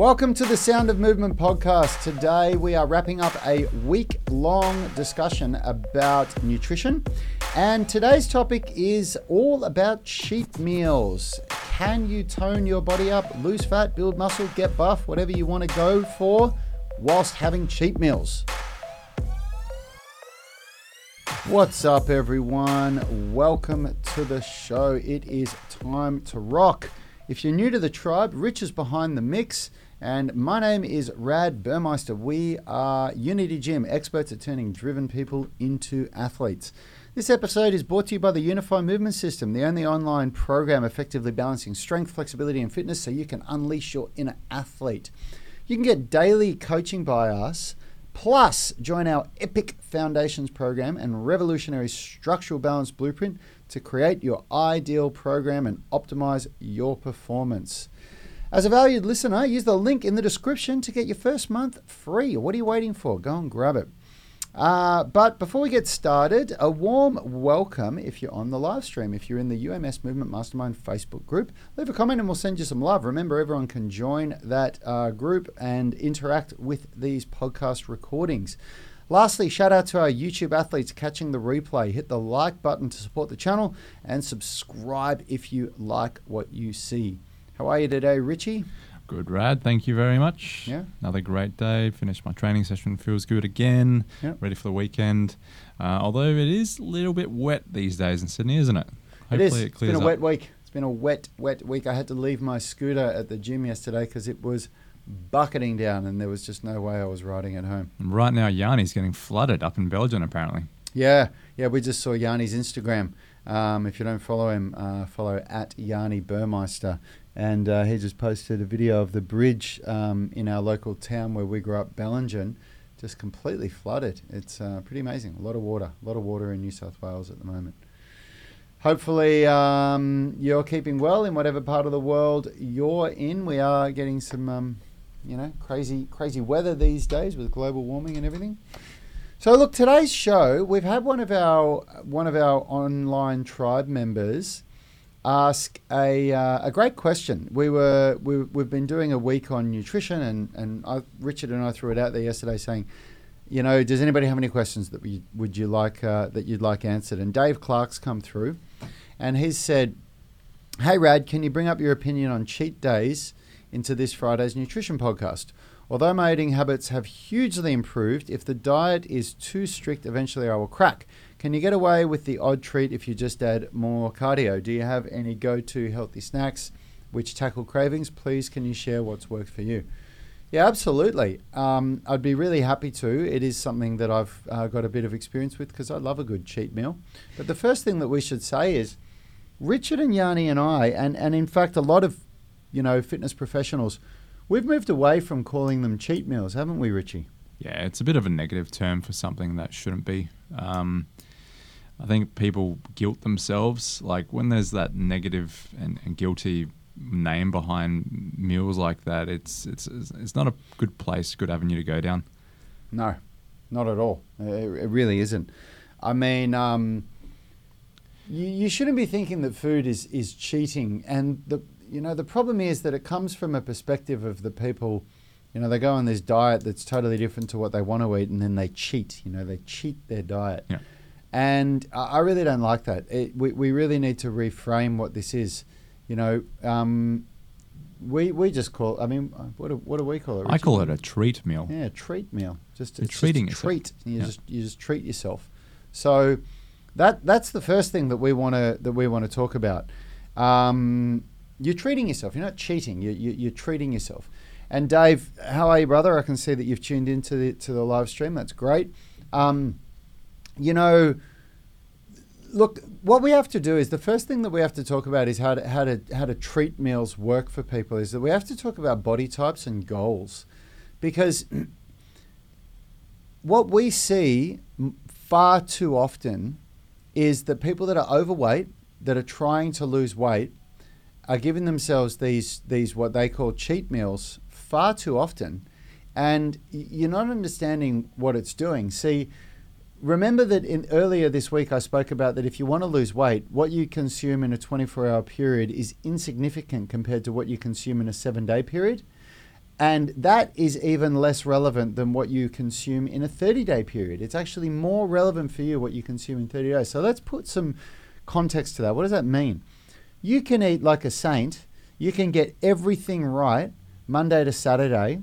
Welcome to the Sound of Movement podcast. Today we are wrapping up a week long discussion about nutrition. And today's topic is all about cheat meals. Can you tone your body up, lose fat, build muscle, get buff, whatever you want to go for, whilst having cheat meals? What's up, everyone? Welcome to the show. It is time to rock. If you're new to the tribe, Rich is behind the mix. And my name is Rad Burmeister. We are Unity Gym, experts at turning driven people into athletes. This episode is brought to you by the Unify Movement System, the only online program effectively balancing strength, flexibility, and fitness so you can unleash your inner athlete. You can get daily coaching by us, plus join our Epic Foundations program and revolutionary structural balance blueprint to create your ideal program and optimize your performance. As a valued listener, use the link in the description to get your first month free. What are you waiting for? Go and grab it. Uh, but before we get started, a warm welcome if you're on the live stream. If you're in the UMS Movement Mastermind Facebook group, leave a comment and we'll send you some love. Remember, everyone can join that uh, group and interact with these podcast recordings. Lastly, shout out to our YouTube athletes catching the replay. Hit the like button to support the channel and subscribe if you like what you see. How are you today, Richie? Good, Rad. Thank you very much. Yeah. Another great day. Finished my training session. Feels good again. Yeah. Ready for the weekend. Uh, although it is a little bit wet these days in Sydney, isn't it? it is. Hopefully It's been a up. wet week. It's been a wet, wet week. I had to leave my scooter at the gym yesterday because it was bucketing down and there was just no way I was riding it home. And right now, Yanni's getting flooded up in Bellingen, apparently. Yeah, yeah. We just saw Yanni's Instagram. Um, if you don't follow him, uh, follow at Yanni Burmeister. And uh, he just posted a video of the bridge um, in our local town where we grew up, Bellingen, just completely flooded. It's uh, pretty amazing. A lot of water, a lot of water in New South Wales at the moment. Hopefully, um, you're keeping well in whatever part of the world you're in. We are getting some, um, you know, crazy, crazy weather these days with global warming and everything. So look, today's show, we've had one of our one of our online tribe members ask a uh, a great question. We were we, we've been doing a week on nutrition, and and I, Richard and I threw it out there yesterday, saying, you know, does anybody have any questions that we, would you like uh, that you'd like answered? And Dave Clark's come through, and he said, "Hey Rad, can you bring up your opinion on cheat days into this Friday's nutrition podcast?" Although my eating habits have hugely improved, if the diet is too strict, eventually I will crack. Can you get away with the odd treat if you just add more cardio? Do you have any go to healthy snacks which tackle cravings? Please, can you share what's worked for you? Yeah, absolutely. Um, I'd be really happy to. It is something that I've uh, got a bit of experience with because I love a good cheat meal. But the first thing that we should say is Richard and Yanni and I, and, and in fact, a lot of you know fitness professionals, We've moved away from calling them cheat meals, haven't we, Richie? Yeah, it's a bit of a negative term for something that shouldn't be. Um, I think people guilt themselves. Like when there's that negative and, and guilty name behind meals like that, it's it's it's not a good place, good avenue to go down. No, not at all. It, it really isn't. I mean, um, you, you shouldn't be thinking that food is, is cheating. And the you know the problem is that it comes from a perspective of the people. You know, they go on this diet that's totally different to what they want to eat, and then they cheat. You know, they cheat their diet. Yeah. And I really don't like that. It, we, we really need to reframe what this is. You know, um, we we just call. I mean, what do, what do we call it? I call it a treat meal. Yeah, treat meal. Just just treating a treat. You Yeah. just you just treat yourself. So that that's the first thing that we want to that we want to talk about. Um, you're treating yourself. You're not cheating. You, you you're treating yourself. And Dave, how are you, brother? I can see that you've tuned into the to the live stream. That's great. Um, you know, look, what we have to do is the first thing that we have to talk about is how to how to how to treat meals work for people. Is that we have to talk about body types and goals, because what we see far too often is that people that are overweight that are trying to lose weight are giving themselves these these what they call cheat meals far too often and you're not understanding what it's doing see remember that in earlier this week I spoke about that if you want to lose weight what you consume in a 24 hour period is insignificant compared to what you consume in a 7 day period And that is even less relevant than what you consume in a 30 day period. It's actually more relevant for you what you consume in 30 days. So let's put some context to that. What does that mean? You can eat like a saint, you can get everything right Monday to Saturday,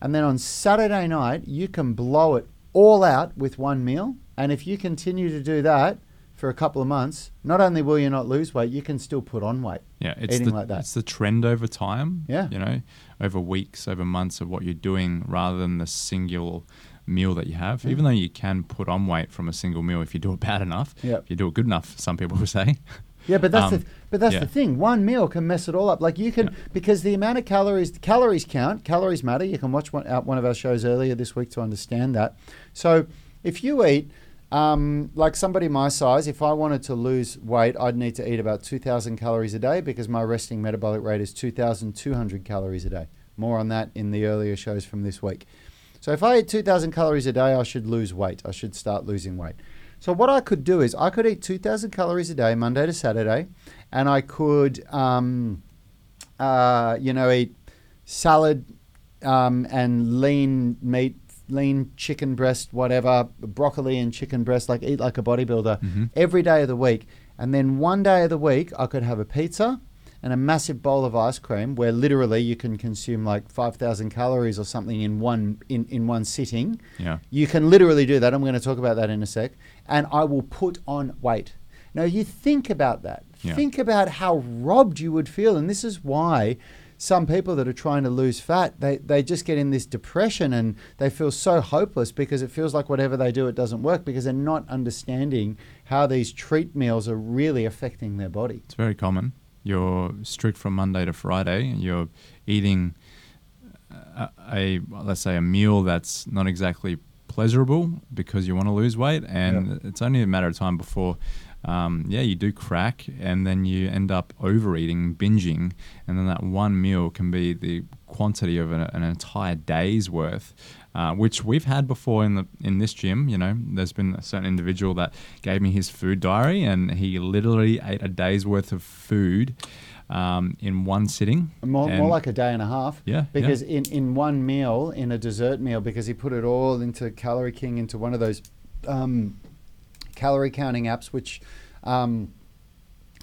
and then on Saturday night, you can blow it all out with one meal. And if you continue to do that, for a couple of months, not only will you not lose weight, you can still put on weight. Yeah, it's eating the, like that. It's the trend over time. Yeah. You know, over weeks, over months of what you're doing rather than the single meal that you have. Mm. Even though you can put on weight from a single meal if you do it bad enough. Yeah, If you do it good enough, some people will say. Yeah, but that's Um, the but that's yeah. the thing. One meal can mess it all up. Like you can Yeah. because the amount of calories calories count. Calories matter. You can watch one out one of our shows earlier this week to understand that. So if you eat um, like somebody my size, if I wanted to lose weight, I'd need to eat about two thousand calories a day because my resting metabolic rate is two thousand two hundred calories a day. More on that in the earlier shows from this week. So if I eat 2,000 calories a day, I should lose weight. I should start losing weight. So what I could do is I could eat 2,000 calories a day, Monday to Saturday, and I could, um, uh, you know, eat salad um, and lean meat, lean chicken breast, whatever, broccoli and chicken breast, like eat like a bodybuilder Mhm. every day of the week. And then one day of the week, I could have a pizza and a massive bowl of ice cream where literally you can consume like 5,000 calories or something in one, in, in one sitting. Yeah. You can literally do that. I'm going to talk about that in a sec. And I will put on weight. Now, you think about that. Yeah. Think about how robbed you would feel. And this is why some people that are trying to lose fat, they, they just get in this depression and they feel so hopeless because it feels like whatever they do, it doesn't work because they're not understanding how these treat meals are really affecting their body. It's very common. You're strict from Monday to Friday. and You're eating a, a let's say a meal that's not exactly pleasurable because you want to lose weight, and it's only a matter of time before. Um, yeah, you do crack, and then you end up overeating, binging, and then that one meal can be the quantity of an, an entire day's worth, uh, which we've had before in the in this gym. You know, there's been a certain individual that gave me his food diary, and he literally ate a day's worth of food um, in one sitting. More, more like a day and a half. Yeah, yeah. Because in, in one meal, in a dessert meal, because he put it all into Calorie King, into one of those um, calorie counting apps, which um,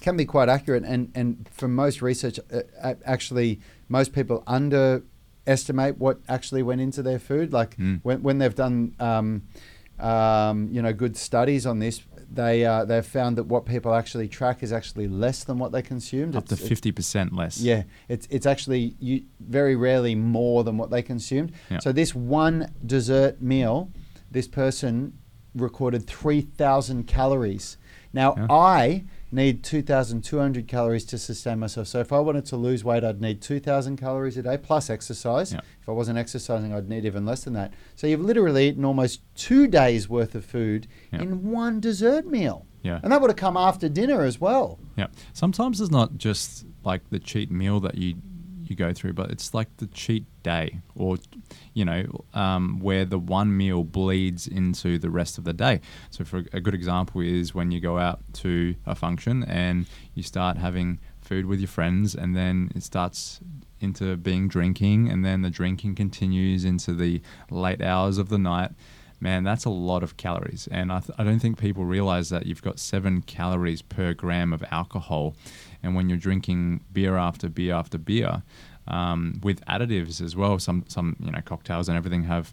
can be quite accurate. And, and from most research, uh, actually, most people underestimate what actually went into their food. Like Mm. when, when they've done, um, um, you know, good studies on this, they uh, they've found that what people actually track is actually less than what they consumed. up to It's- it's- fifty percent less. yeah, it's it's actually you, very rarely more than what they consumed. Yeah. So this one dessert meal, this person recorded three thousand calories. Now Yeah. I need two thousand two hundred calories to sustain myself. So if I wanted to lose weight, I'd need two thousand calories a day plus exercise. Yeah. If I wasn't exercising, I'd need even less than that. So you've literally eaten almost two days worth of food Yeah. in one dessert meal. Yeah. And that would have come after dinner as well. Yeah. Sometimes it's not just like the cheat meal that you you go through, but it's like the cheat day, or you know, um, where the one meal bleeds into the rest of the day. So, for a good example is when you go out to a function and you start having food with your friends, and then it starts into being drinking, and then the drinking continues into the late hours of the night. Man, that's a lot of calories. And I, th- I don't think people realize that you've got seven calories per gram of alcohol. And when you're drinking beer after beer after beer, um, with additives as well, some, some you know cocktails and everything have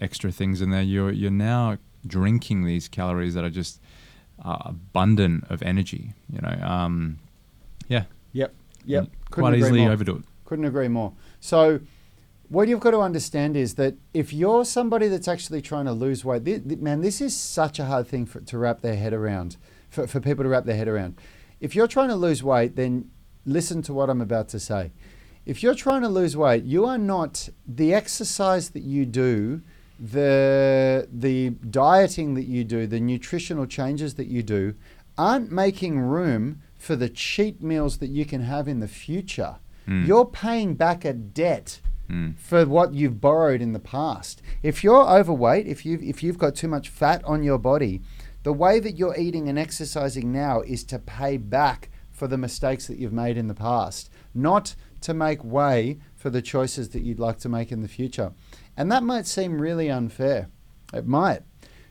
extra things in there. You're, you're now drinking these calories that are just uh, abundant of energy. You know, um, yeah, Yep. Yep. Couldn't quite easily more. overdo it. Couldn't agree more. So, what you've got to understand is that if you're somebody that's actually trying to lose weight, thi- thi- man, this is such a hard thing for, to wrap their head around, for, for people to wrap their head around. If you're trying to lose weight, then listen to what I'm about to say. If you're trying to lose weight, you are not the exercise that you do, the the dieting that you do, the nutritional changes that you do, aren't making room for the cheat meals that you can have in the future. Mm. You're paying back a debt Mm. for what you've borrowed in the past. If you're overweight, if you've if you've got too much fat on your body, the way that you're eating and exercising now is to pay back for the mistakes that you've made in the past, not to make way for the choices that you'd like to make in the future. And that might seem really unfair. It might.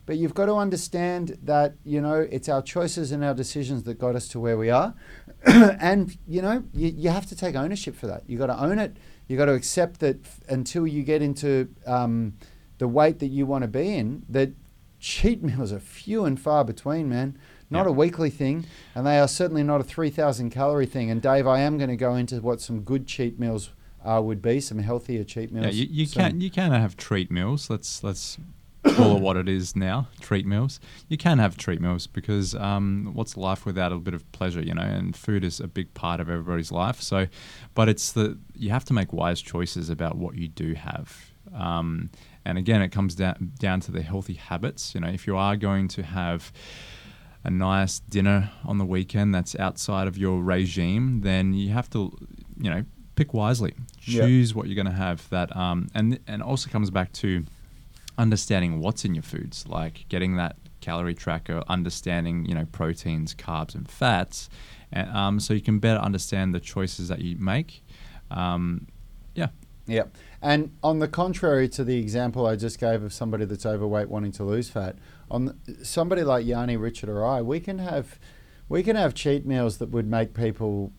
But you've got to understand that, you know, it's our choices and our decisions that got us to where we are. and, you know, you, you have to take ownership for that. You've got to own it. You've got to accept that f- until you get into um, the weight that you want to be in, that cheat meals are few and far between, man. Not a weekly thing, and they are certainly not a 3,000 calorie thing. And Dave, I am going to go into what some good cheat meals uh, would be, some healthier cheat meals. Yeah, you, you can you can have treat meals. Let's let's call it what it is now. Treat meals. You can have treat meals because um, what's life without a bit of pleasure, you know? And food is a big part of everybody's life. So, but it's the you have to make wise choices about what you do have. Um, and again, it comes down down to the healthy habits. You know, if you are going to have a nice dinner on the weekend that's outside of your regime, then you have to, you know, pick wisely. Yeah. Choose what you're going to have. That um, and and also comes back to understanding what's in your foods, like getting that calorie tracker, understanding you know proteins, carbs, and fats, and um, so you can better understand the choices that you make. Um, yeah, Yeah. And on the contrary to the example I just gave of somebody that's overweight wanting to lose fat, on the, somebody like Yanni, Richard, or I, we can have we can have cheat meals that would make people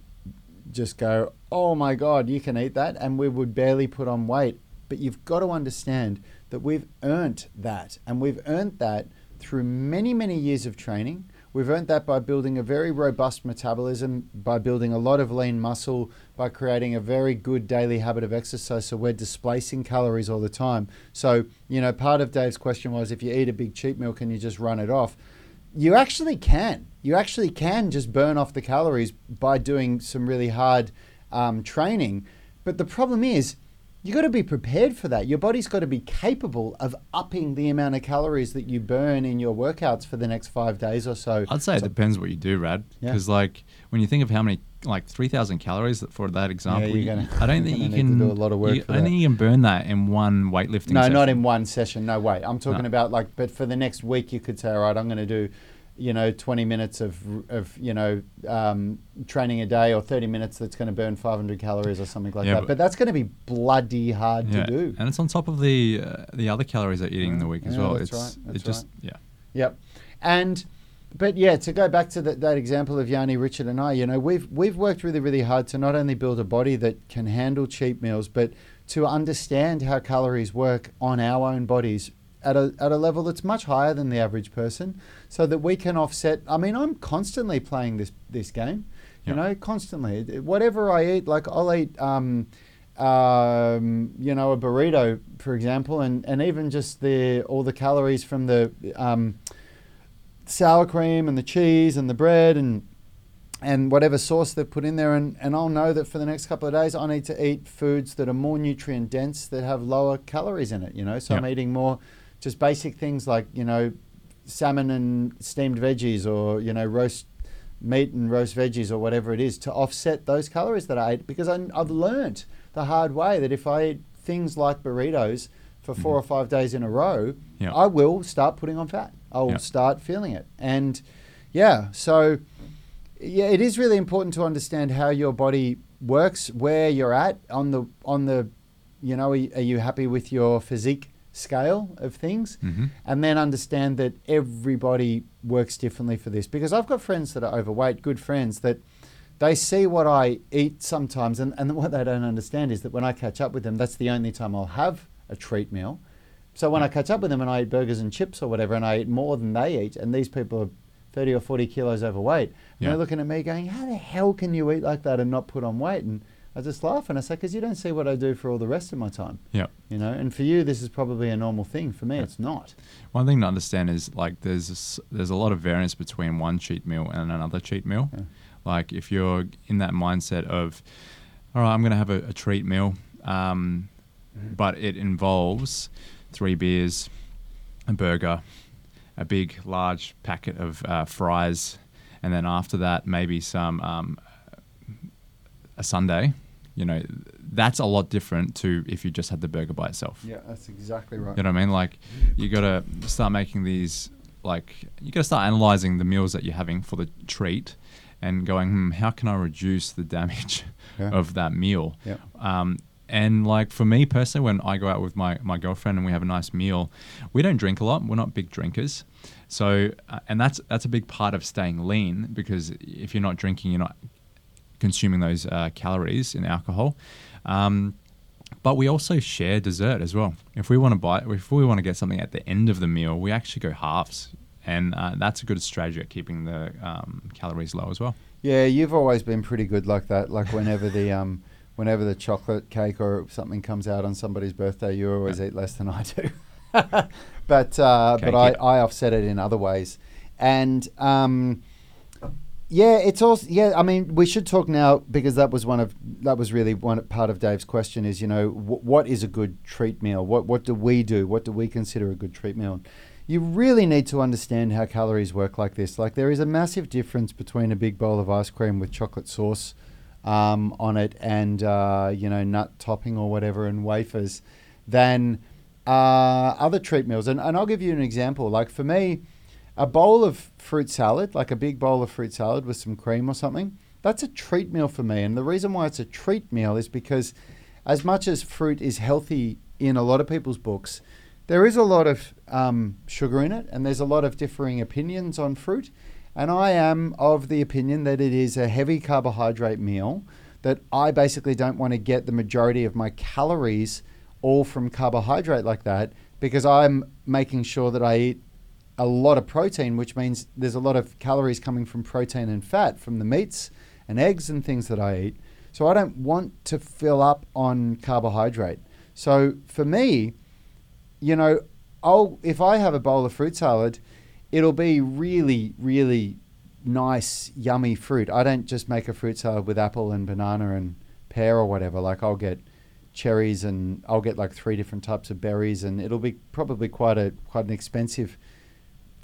just go, "Oh my god, you can eat that," and we would barely put on weight. But you've got to understand that we've earned that, and we've earned that through many, many years of training. We've earned that by building a very robust metabolism, by building a lot of lean muscle, by creating a very good daily habit of exercise. So we're displacing calories all the time. So, you know, part of Dave's question was if you eat a big cheat meal, can you just run it off? You actually can. You actually can just burn off the calories by doing some really hard um, training. But the problem is, you got to be prepared for that. Your body's got to be capable of upping the amount of calories that you burn in your workouts for the next five days or so. I'd say it depends what you do, Rad. Yeah. Because like when you think of how many like three thousand calories for that example, you're gonna- I don't think you gonna need to can do a lot of work You, I don't think you can burn that in one weightlifting. Session. No, session. not in one session. No way. I'm talking No. about like, but for the next week, you could say, all right, I'm going to do, you know, 20 minutes of, of you know, um, training a day or 30 minutes that's going to burn 500 calories or something like Yeah, that. but- But, that's going to be bloody hard Yeah, to do. and it's on top of the uh, the other calories that you're eating in the week as Yeah, well. that's it's right, it that's just yeah. Yep. And but yeah, to go back to that, that example of Yanni, Richard, and I, you know, we've we've worked really, really hard to not only build a body that can handle cheap meals, but to understand how calories work on our own bodies at a at a level that's much higher than the average person, so that we can offset. I mean, I'm constantly playing this this game, you Yeah. know, constantly. Whatever I eat, like I'll eat. Um, um, you know, a burrito, for example, and, and even just the all the calories from the um, sour cream and the cheese and the bread and and whatever sauce they've put in there and, and I'll know that for the next couple of days I need to eat foods that are more nutrient dense that have lower calories in it, you know. So I'm eating more just basic things like, you know, salmon and steamed veggies or, you know, roast meat and roast veggies or whatever it is to offset those calories that I ate because I, I've learned the hard way that if I eat things like burritos for 4 mm-hmm. or five days in a row. I will start putting on fat. I will start feeling it. And yeah, so yeah, it is really important to understand how your body works, where you're at on the on the, you know, are you happy with your physique scale of things, hmm and then understand that everybody works differently for this. Because I've got friends that are overweight, good friends that they see what I eat sometimes, and, and what they don't understand is that when I catch up with them, that's the only time I'll have a treat meal. So when I catch up with them and I eat burgers and chips or whatever, and I eat more than they eat, and these people are 30 or 40 kilos overweight, and Yeah. they're looking at me going, How the hell can you eat like that and not put on weight? And I just laugh and I say, Because you don't see what I do for all the rest of my time. Yeah. You know, and for you, this is probably a normal thing. For me, it's not. One thing to understand is like there's there's a lot of variance between one cheat meal and another cheat meal. Yeah. Like if you're in that mindset of, all right, I'm going to have a, a treat meal, um, but it involves three beers, a burger, a big large packet of uh, fries, and then after that maybe some um, a sundae. You know, that's a lot different to if you just had the burger by itself. Yeah, that's exactly right. You know what I mean? Like, you got to start making these. Like, you got to start analyzing the meals that you're having for the treat, and going, hmm, how can I reduce the damage Yeah. of that meal? Yep. Um, and like for me personally, when I go out with my, my girlfriend and we have a nice meal, we don't drink a lot. We're not big drinkers. So, uh, and that's that's a big part of staying lean because if you're not drinking, you're not consuming those uh, calories in alcohol. Um, but we also share dessert as well. If we want to buy, if we want to get something at the end of the meal, we actually go halves, and uh, that's a good strategy at keeping the um, calories low as well. Yeah, you've always been pretty good like that. Like whenever the um, whenever the chocolate cake or something comes out on somebody's birthday, you always eat less than I do. but uh, Cake but I. I offset it in other ways, and um, yeah, it's also yeah. I mean, we should talk now because that was one of that was really one part of Dave's question is you know wh- what is a good treat meal? What what do we do? What do we consider a good treat meal? You really need to understand how calories work like this. Like there is a massive difference between a big bowl of ice cream with chocolate sauce um, on it and uh, you know nut topping or whatever and wafers than uh, other treat meals. And, and I'll give you an example. Like for me, a bowl of fruit salad, like a big bowl of fruit salad with some cream or something, that's a treat meal for me. And the reason why it's a treat meal is because, as much as fruit is healthy in a lot of people's books, there is a lot of um, sugar in it, and there's a lot of differing opinions on fruit. And I am of the opinion that it is a heavy carbohydrate meal, that I basically don't want to get the majority of my calories all from carbohydrate like that because I'm making sure that I eat a lot of protein, which means there's a lot of calories coming from protein and fat from the meats and eggs and things that I eat. So I don't want to fill up on carbohydrate. So for me, you know, I'll if I have a bowl of fruit salad, it'll be really, really nice, yummy fruit. I don't just make a fruit salad with apple and banana and pear or whatever. Like I'll get cherries and I'll get like three different types of berries and it'll be probably quite a quite an expensive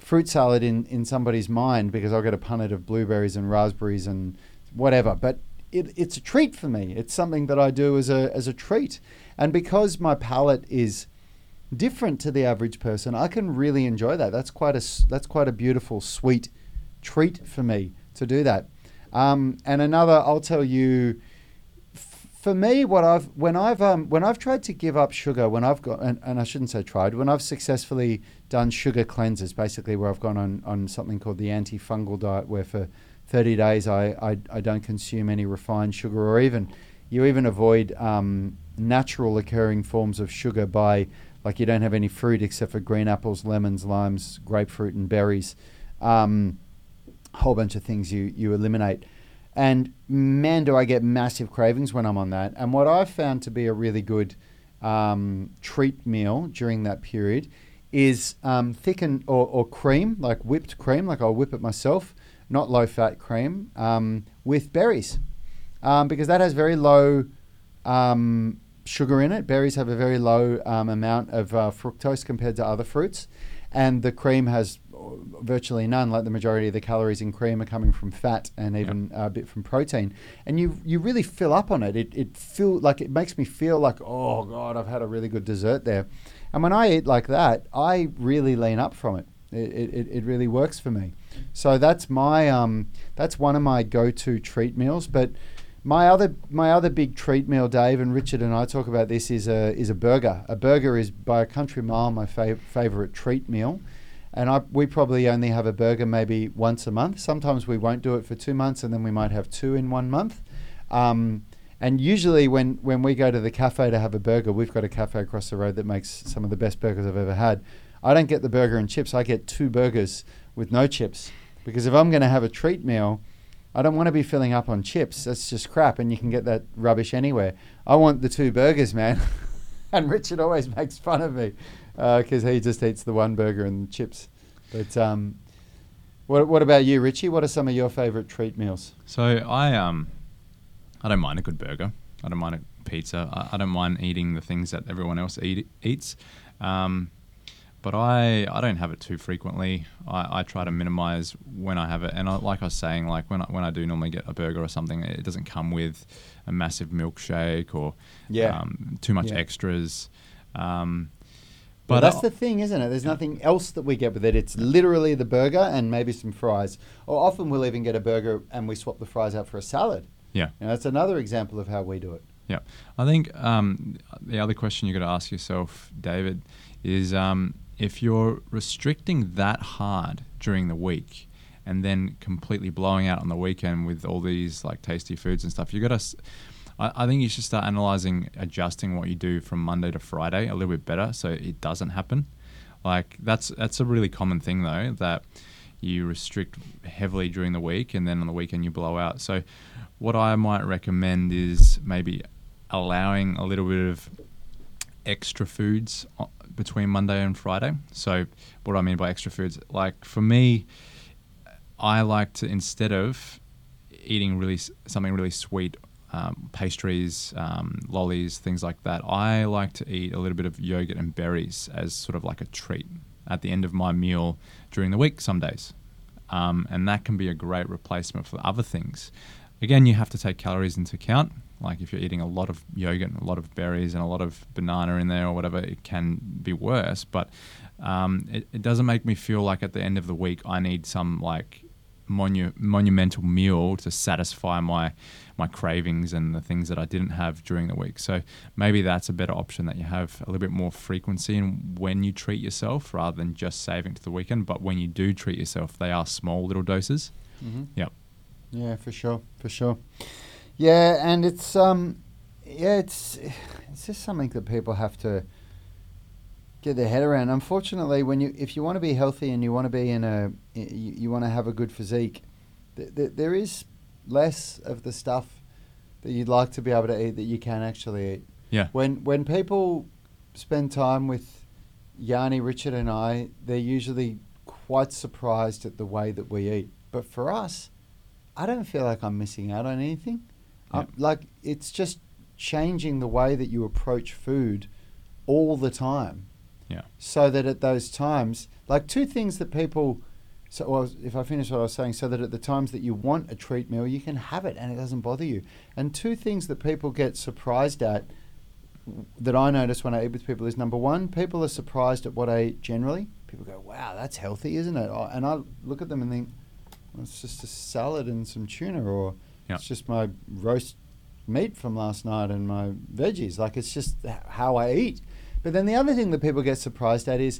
fruit salad in, in somebody's mind because I'll get a punnet of blueberries and raspberries and whatever. But it, it's a treat for me. It's something that I do as a as a treat. And because my palate is different to the average person, I can really enjoy that. That's quite a that's quite a beautiful, sweet treat for me to do that. Um, and another, I'll tell you, for me, what I've when I've um, when I've tried to give up sugar, when I've got and, and I shouldn't say tried, when I've successfully done sugar cleanses, basically where I've gone on on something called the antifungal diet, where for 30 days I, I, I don't consume any refined sugar or even you even avoid um, natural occurring forms of sugar by like you don't have any fruit except for green apples, lemons, limes, grapefruit, and berries. Um, a whole bunch of things you you eliminate. And man, do I get massive cravings when I'm on that. And what I've found to be a really good um, treat meal during that period is um, thickened or, or cream, like whipped cream, like I'll whip it myself, not low fat cream, um, with berries. Um, because that has very low um, sugar in it. Berries have a very low um, amount of uh, fructose compared to other fruits. And the cream has virtually none. Like the majority of the calories in cream are coming from fat and even a bit from protein. And you you really fill up on it. It it feel like it makes me feel like oh god, I've had a really good dessert there. And when I eat like that, I really lean up from it. It it, it really works for me. So that's my um that's one of my go-to treat meals. But my other my other big treat meal, Dave and Richard and I talk about this is a is a burger. A burger is by a country mile my fav- favorite treat meal, and I we probably only have a burger maybe once a month. Sometimes we won't do it for two months, and then we might have two in one month. Um, and usually when when we go to the cafe to have a burger, we've got a cafe across the road that makes some of the best burgers I've ever had. I don't get the burger and chips. I get two burgers with no chips because if I'm going to have a treat meal. I don't want to be filling up on chips. That's just crap, and you can get that rubbish anywhere. I want the two burgers, man. and Richard always makes fun of me because he just eats the one burger and the chips. But um, what what about you, Richie? What are some of your favourite treat meals? So I um, I don't mind a good burger. I don't mind a pizza. I, I don't mind eating the things that everyone else eat, eats. Um, but I, I don't have it too frequently. I, I try to minimize when I have it. And I, like I was saying, like when I, when I do normally get a burger or something, it doesn't come with a massive milkshake or Yeah. um, too much Yeah. extras. Um, But But that's the thing, isn't it? There's nothing else that we get with it. It's literally the burger and maybe some fries. Or often we'll even get a burger and we swap the fries out for a salad. Yeah. You know, that's another example of how we do it. Yeah, I think um, the other question you got to ask yourself, David, is um, if you're restricting that hard during the week and then completely blowing out on the weekend with all these like tasty foods and stuff, you've got to. I, I think you should start analyzing, adjusting what you do from Monday to Friday a little bit better, so it doesn't happen. Like that's that's a really common thing though that you restrict heavily during the week and then on the weekend you blow out. So what I might recommend is maybe allowing a little bit of extra foods uh, between Monday and Friday. So what I mean by extra foods? Like for me, I like to instead of eating really something really sweet, um, pastries, um, lollies, things like that. I like to eat a little bit of yogurt and berries as sort of like a treat at the end of my meal during the week. Some days, um, and that can be a great replacement for other things. Again, you have to take calories into account. Like if you're eating a lot of yogurt a lot of berries and a lot of banana in there or whatever, it can be worse. But um, it, it doesn't make me feel like at the end of the week I need some like monu- monumental meal to satisfy my my cravings and the things that I didn't have during the week. So maybe that's a better option that you have a little bit more frequency in when you treat yourself rather than just saving to the weekend. But when you do treat yourself, they are small little doses. Mm-hmm. Yep. Yeah, for sure, for sure. Yeah, and it's um, yeah, it's it's just something that people have to get their head around. Unfortunately, when you if you want to be healthy and you want to be in a you, you want to have a good physique, th- th- there is less of the stuff that you'd like to be able to eat that you can actually eat. Yeah. When when people spend time with Yanni, Richard, and I, they're usually quite surprised at the way that we eat. But for us, I don't feel like I'm missing out on anything. I'm- like it's just changing the way that you approach food all the time. Yeah. So that at those times, like two things that people. So well, if I finish what I was saying, so that at the times that you want a treat meal, you can have it and it doesn't bother you. And two things that people get surprised at that I notice when I eat with people is number one, people are surprised at what I eat generally. People go, "Wow, that's healthy, isn't it?" And I look at them and think, well, "It's just a salad and some tuna, or Yeah. it's just my roast meat from last night and my veggies. Like it's just how I eat." But then the other thing that people get surprised at is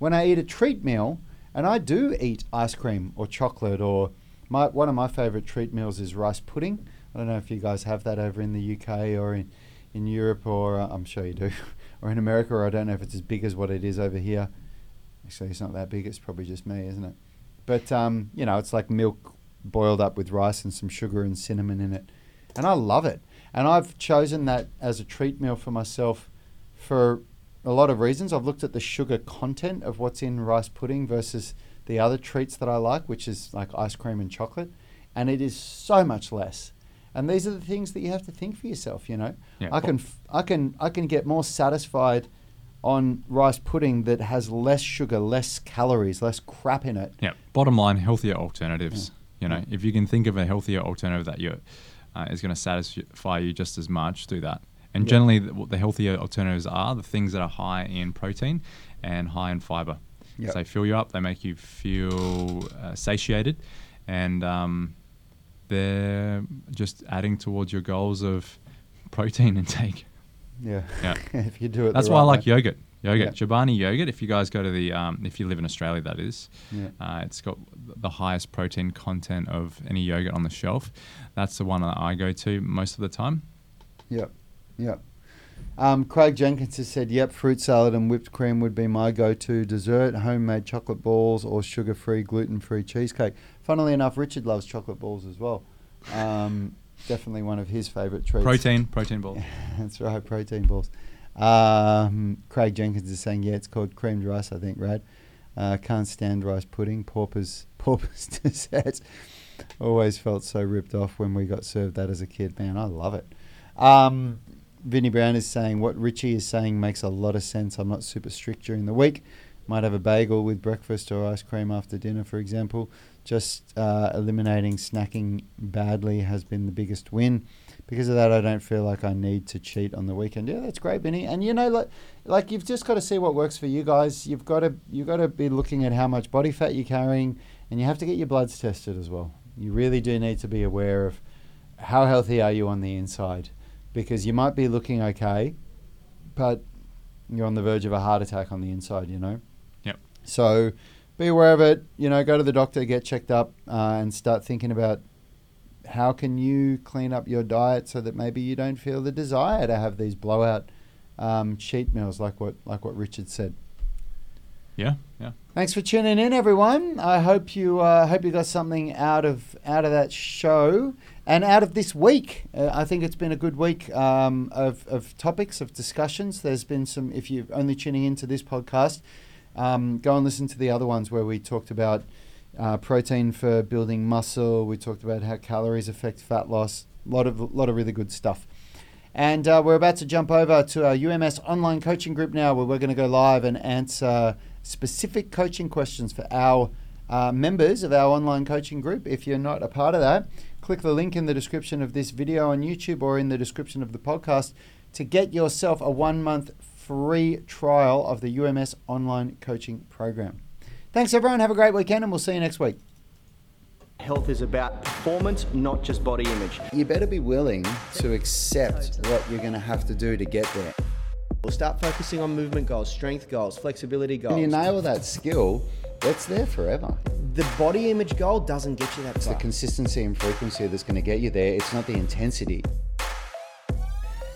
when I eat a treat meal, and I do eat ice cream or chocolate, or my one of my favorite treat meals is rice pudding. I don't know if you guys have that over in the UK or in in Europe, or uh, I'm sure you do, or in America, or I don't know if it's as big as what it is over here. Actually, it's not that big. It's probably just me, isn't it? But um, you know, it's like milk boiled up with rice and some sugar and cinnamon in it, and I love it. And I've chosen that as a treat meal for myself for a lot of reasons. I've looked at the sugar content of what's in rice pudding versus the other treats that I like, which is like ice cream and chocolate, and it is so much less. And these are the things that you have to think for yourself. You know, Yeah. I can f- I can I can get more satisfied on rice pudding that has less sugar, less calories, less crap in it. Yeah. Bottom line, healthier alternatives. You know, Yeah. if you can think of a healthier alternative that you uh, is going to satisfy you just as much, do that. And Yeah. generally, the, what the healthier alternatives are the things that are high in protein and high in fiber. Yep. So they fill you up, they make you feel uh, satiated, and um, they're just adding towards your goals of protein intake. Yeah, Yeah. if you do it. That's why I like way. yogurt. Yogurt, Yeah. Chobani yogurt. If you guys go to the, um, if you live in Australia, that is, Yeah. uh, it's got the highest protein content of any yogurt on the shelf. That's the one that I go to most of the time. Yep, yep. Um, Craig Jenkins has said, "Yep, fruit salad and whipped cream would be my go-to dessert. Homemade chocolate balls or sugar-free, gluten-free cheesecake." Funnily enough, Richard loves chocolate balls as well. Um, definitely one of his favourite treats. Protein, protein balls. That's right, protein balls. Um, Craig Jenkins is saying, "Yeah, it's called creamed rice." I think, Rad. Uh, can't stand rice pudding. Paupers, paupers dessert. Always felt so ripped off when we got served that as a kid. Man, I love it. Um, Vinny Brown is saying what Richie is saying makes a lot of sense. I'm not super strict during the week. Might have a bagel with breakfast or ice cream after dinner, for example. Just uh, eliminating snacking badly has been the biggest win. because of that, I don't feel like I need to cheat on the weekend. Yeah, that's great, Benny. And you know, like, like you've just got to see what works for you guys. You've got to you've got to be looking at how much body fat you're carrying, and you have to get your bloods tested as well. You really do need to be aware of how healthy are you on the inside, because you might be looking okay, but you're on the verge of a heart attack on the inside. You know. Yep. So be aware of it. You know, go to the doctor, get checked up, uh, and start thinking about how can you clean up your diet so that maybe you don't feel the desire to have these blowout um, cheat meals like what like what Richard said. Yeah, yeah. Thanks for tuning in, everyone. I hope you uh, hope you got something out of out of that show and out of this week. Uh, I think it's been a good week um, of of topics of discussions. There's been some. If you're only tuning into this podcast, um, go and listen to the other ones where we talked about uh, protein for building muscle. We talked about how calories affect fat loss. A lot of lot of really good stuff. And uh, we're about to jump over to our UMS online coaching group now, where we're going to go live and answer specific coaching questions for our uh, members of our online coaching group. If you're not a part of that, click the link in the description of this video on YouTube or in the description of the podcast to get yourself a one month free trial of the UMS online coaching program. Thanks, everyone. Have a great weekend, and we'll see you next week. Health is about performance, not just body image. You better be willing to accept what you're going to have to do to get there. We'll start focusing on movement goals, strength goals, flexibility goals. When you nail that skill, that's there forever. the body image goal doesn't get you that It's the consistency and frequency that's going to get you there. It's not the intensity.